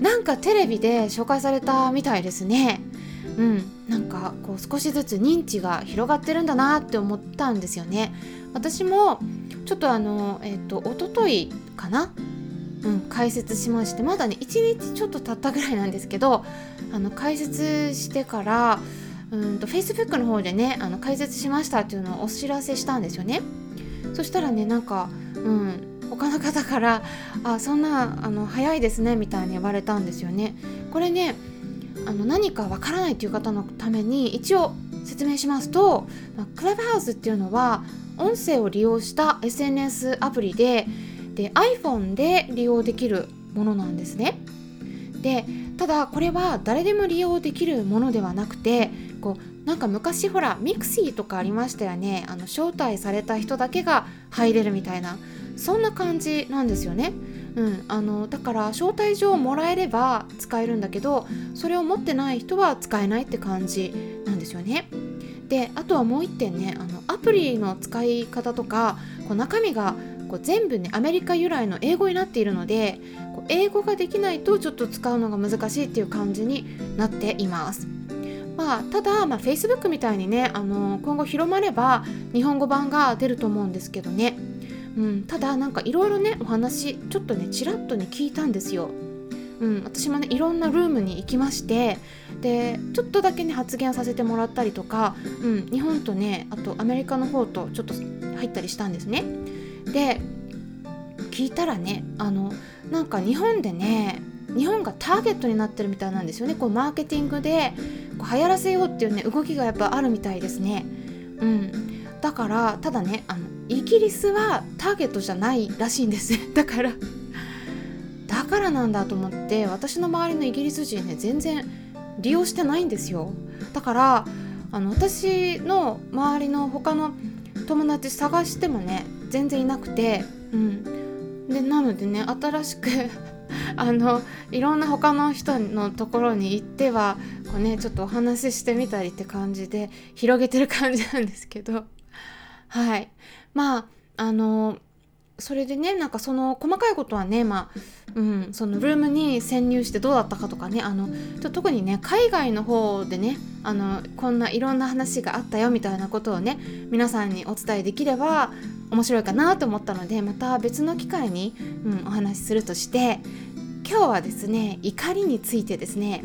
なんかテレビで紹介されたみたいですね。うん。なんかこう少しずつ認知が広がってるんだなって思ったんですよね。私もちょっとあのえっ、ー、と一昨日かな？うん、解説しましてまだね1日ちょっと経ったぐらいなんですけどあの解説してからうんと Facebook の方でねあの解説しましたっていうのをお知らせしたんですよね。そしたらねなんか、うん、他の方から「あそんなあの早いですね」みたいに言われたんですよね。これねあの何かわからないという方のために一応説明しますと、ま、クラブハウスっていうのは音声を利用した SNS アプリでで iPhone で利用できるものなんですね。でただこれは誰でも利用できるものではなくてこうなんか昔ほらミクシーとかありましたよね。あの招待された人だけが入れるみたいな。そんな感じなんですよね。うん、あのだから招待状をもらえれば使えるんだけどそれを持ってない人は使えないって感じなんですよね。であとはもう一点ねあのアプリの使い方とかこう中身がこう全部ねアメリカ由来の英語になっているのでこう英語ができないとちょっと使うのが難しいっていう感じになっています。まあ、ただ、まあ、Facebook みたいにねあの今後広まれば日本語版が出ると思うんですけどね、うん、ただなんかいろいろねお話ちょっとねちらっとね聞いたんですよ。うん、私もねいろんなルームに行きましてでちょっとだけね発言させてもらったりとか、うん、日本とねあとアメリカの方とちょっと入ったりしたんですね。で聞いたらねあのなんか日本でね日本がターゲットになってるみたいなんですよねこうマーケティングでこう流行らせようっていうね動きがやっぱあるみたいですね。うん、だからただねあのイギリスはターゲットじゃないらしいんです。だからだからなんだと思って私の周りのイギリス人ね全然利用してないんですよ。だからあの私の周りの他の友達探してもね全然いなくて、うん、でなのでね新しく あのいろんな他の人のところに行ってはこう、ね、ちょっとお話ししてみたりって感じで広げてる感じなんですけど。はい。まああのそれでねなんかその細かいことはねまあうん、そのルームに潜入してどうだったかとかねあの特にね海外の方でねあのこんないろんな話があったよみたいなことをね皆さんにお伝えできれば面白いかなと思ったのでまた別の機会に、うん、お話しするとして今日はですね怒りについてですね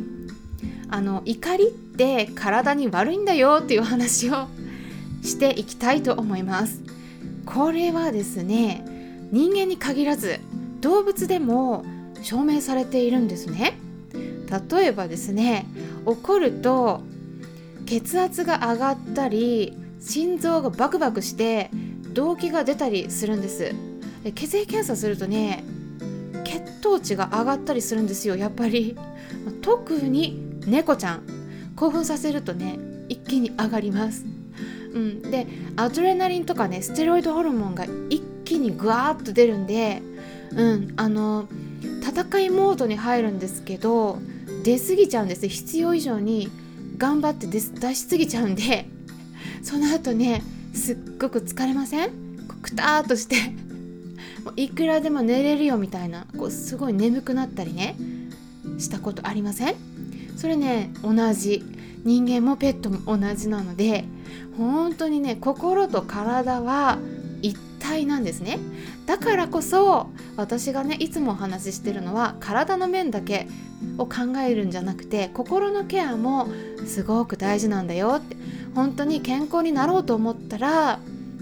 あの怒りって体に悪いんだよっていう話をしていきたいと思います。これはですね人間に限らず動物でも証明されているんですね。例えばですね怒ると血圧が上がったり心臓がバクバクして動悸が出たりするんです。血液検査するとね血糖値が上がったりするんですよやっぱり。特に猫ちゃん興奮させるとね一気に上がります、うん、でアドレナリンとかねステロイドホルモンが一気にグワーッと出るんでうんあの戦いモードに入るんですけど出過ぎちゃうんです。必要以上に頑張って出しすぎちゃうんで その後ねすっごく疲れません？くたーっとして。いくらでも寝れるよみたいなこうすごい眠くなったりねしたことありません？それね同じ。人間もペットも同じなので本当にね心と体は一体なんですね。だからこそ私がねいつもお話ししてるのは体の面だけを考えるんじゃなくて心のケアもすごく大事なんだよって。本当に健康になろうと思ったら、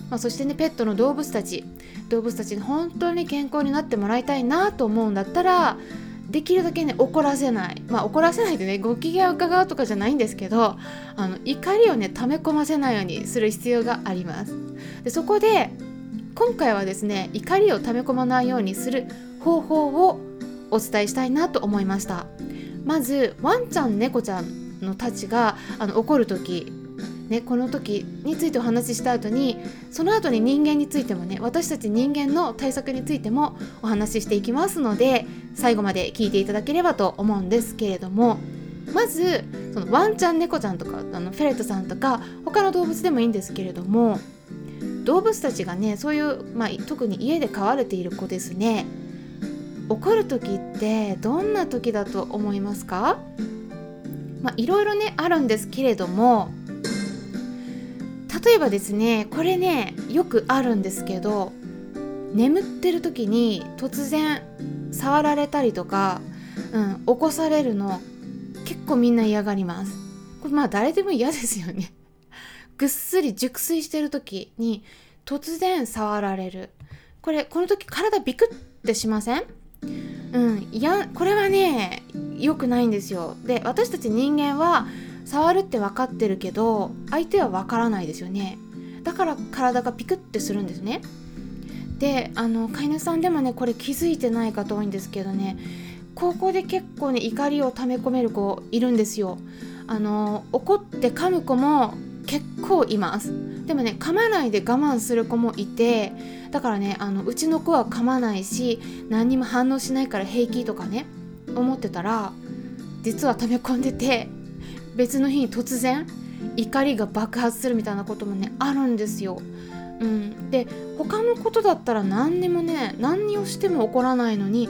まあ、そしてねペットの動物たち動物たちに本当に健康になってもらいたいなと思うんだったらできるだけね怒らせない。まあ怒らせないでねご機嫌を伺うとかじゃないんですけどあの怒りをね溜め込ませないようにする必要があります。でそこで今回はですね怒りを溜め込まないようにする方法をお伝えしたいなと思いました。まずワンちゃん猫ちゃんのたちがあの怒る時ね、この時についてお話しした後にその後に人間についてもね私たち人間の対策についてもお話ししていきますので最後まで聞いていただければと思うんですけれどもまずそのワンちゃん猫ちゃんとかあのフェレットさんとか他の動物でもいいんですけれども動物たちがねそういう、まあ、特に家で飼われている子ですね。怒る時ってどんな時だと思いますか？まあいろいろねあるんですけれども例えばですねこれねよくあるんですけど眠ってる時に突然触られたりとか、うん、起こされるの結構みんな嫌がります。これまあ誰でも嫌ですよね。ぐっすり熟睡してる時に突然触られる。これこの時体ビクってしません？うんいやこれはね良くないんですよ。で私たち人間は触るって分かってるけど相手は分からないですよね。だから体がピクってするんですね。であの飼い主さんでもねこれ気づいてない方多いんですけどねここで結構ね怒りを溜め込める子いるんですよ。あの怒って噛む子も結構います。でもね噛まないで我慢する子もいてだからねあのうちの子は噛まないし何にも反応しないから平気とかね思ってたら実は溜め込んでて別の日に突然怒りが爆発するみたいなこともねあるんですよ。うん、で他のことだったら何にもね何をしても怒らないのに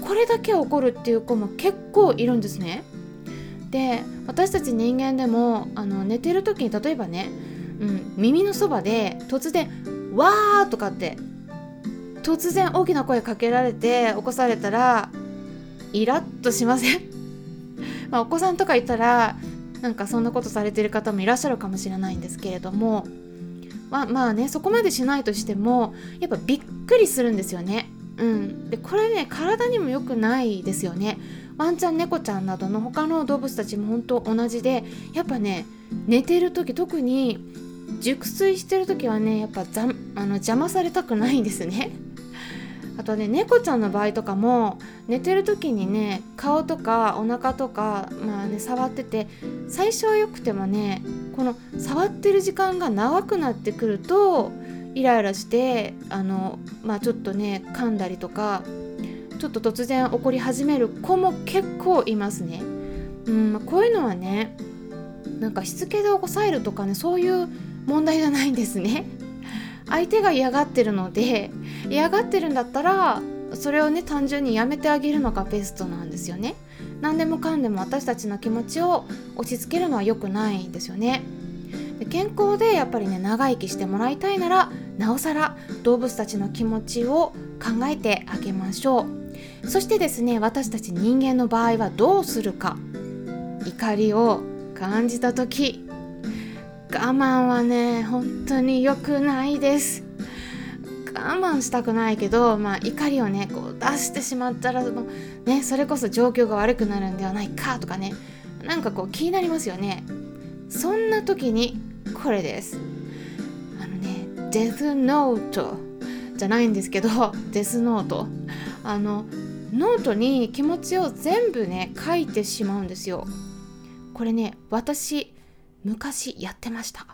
これだけ怒るっていう子も結構いるんですね。で私たち人間でもあの寝てる時に例えばね、うん、耳のそばで突然「わー」とかって突然大きな声かけられて起こされたらイラッとしません？まあ、お子さんとかいたらなんかそんなことされてる方もいらっしゃるかもしれないんですけれどもまあまあねそこまでしないとしてもやっぱびっくりするんですよね。うん、でこれね体にも良くないですよね。ワンちゃん猫ちゃんなどの他の動物たちも本当同じでやっぱね寝てる時特に熟睡してる時はねやっぱざあの邪魔されたくないんですね。あとね猫ちゃんの場合とかも寝てる時にね顔とかお腹とかまあね触ってて最初は良くてもねこの触ってる時間が長くなってくるとイライラしてあのまあちょっとね噛んだりとかちょっと突然怒り始める子も結構いますね。うんまあ、こういうのはねなんかしつけで起こされるとかねそういう問題じゃないんですね。相手が嫌がってるので嫌がってるんだったらそれをね単純にやめてあげるのがベストなんですよね。何でもかんでも私たちの気持ちを落ち着けるのは良くないんですよね。健康でやっぱりね長生きしてもらいたいならなおさら動物たちの気持ちを考えてあげましょう。そしてですね私たち人間の場合はどうするか。怒りを感じた時我慢はね本当に良くないです。我慢したくないけど、まあ、怒りをねこう出してしまったらね、それこそ状況が悪くなるんではないかとかね。なんかこう気になりますよね。そんな時にこれです。あのねデスノートじゃないんですけどデスノートあのノートに気持ちを全部ね書いてしまうんですよ。これね私昔やってました。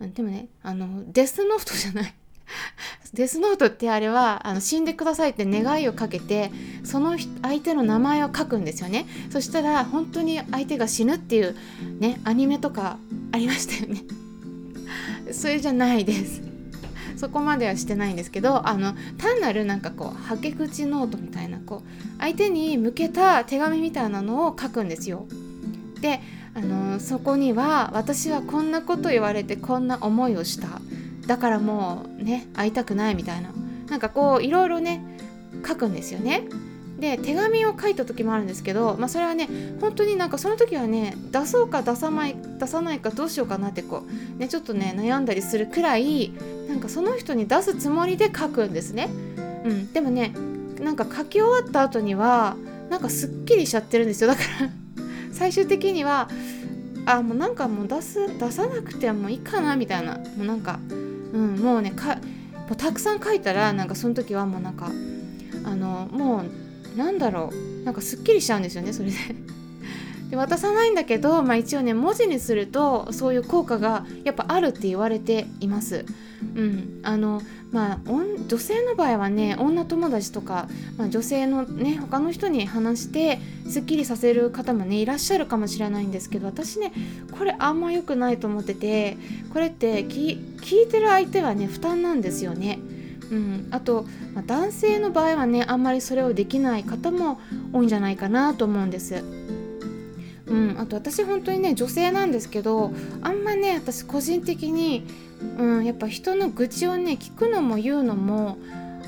でもね、あの、デスノートじゃない。デスノートってあれはあの死んでくださいって願いをかけてその相手の名前を書くんですよねそしたら本当に相手が死ぬっていうねアニメとかありましたよね それじゃないですそこまではしてないんですけどあの単なるなんかこうはけ口ノートみたいなこう相手に向けた手紙みたいなのを書くんですよであのそこには私はこんなこと言われてこんな思いをした。だからもうね会いたくないみたいな。なんかこういろいろね書くんですよね。で手紙を書いた時もあるんですけど、まあ、それはね本当になんかその時はね出そうか出さない出さないかどうしようかなってこう、ね、ちょっとね悩んだりするくらいなんかその人に出すつもりで書くんですね、うん、でもねなんか書き終わった後にはなんかすっきりしちゃってるんですよ。だから最終的にはあもうなんかもう出す出さなくてもいいかなみたいな。もうなんか、うん、もうねかもうたくさん書いたらなんかその時はもうなんかあのもうなんだろう。なんかすっきりしちゃうんですよねそれで。で渡さないんだけど、まあ、一応ね文字にするとそういう効果がやっぱあるって言われています。うん、あのまあ女性の場合はね女友達とか、まあ、女性のね他の人に話してすっきりさせる方もねいらっしゃるかもしれないんですけど私ねこれあんま良くないと思っててこれって聞いてる相手はね負担なんですよね。うん、あと、まあ、男性の場合はねあんまりそれをできない方も多いんじゃないかなと思うんです。うん、あと私本当にね女性なんですけどあんまね私個人的に、うん、やっぱ人の愚痴をね聞くのも言うのも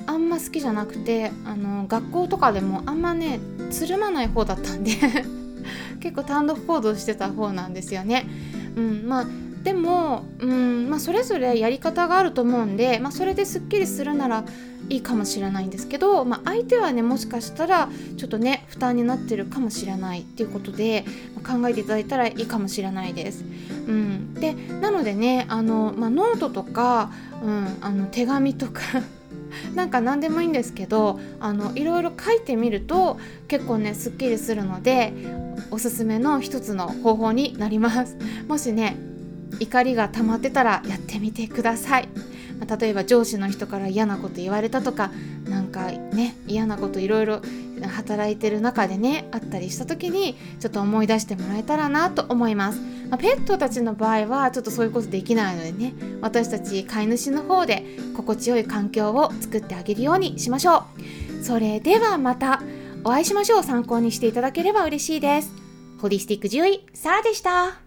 あんま好きじゃなくてあの学校とかでもあんまねつるまない方だったんで 結構単独行動してた方なんですよね。うん、まあでも、うんまあ、それぞれやり方があると思うんで、まあ、それですっきりするならいいかもしれないんですけど、まあ、相手はねもしかしたらちょっとね負担になってるかもしれないっていうことで、まあ、考えていただいたらいいかもしれないです。うん、でなのでねあの、まあ、ノートとか、うん、あの手紙とか なんか何でもいいんですけどあのいろいろ書いてみると結構ねすっきりするのでおすすめの一つの方法になります。もしね怒りが溜まってたらやってみてください。ま、例えば上司の人から嫌なこと言われたとかなんかね嫌なこといろいろ働いてる中でねあったりした時にちょっと思い出してもらえたらなと思います、まあ、ペットたちの場合はちょっとそういうことできないのでね私たち飼い主の方で心地よい環境を作ってあげるようにしましょう。それではまたお会いしましょう。参考にしていただければ嬉しいです。ホリスティック獣医サラでした。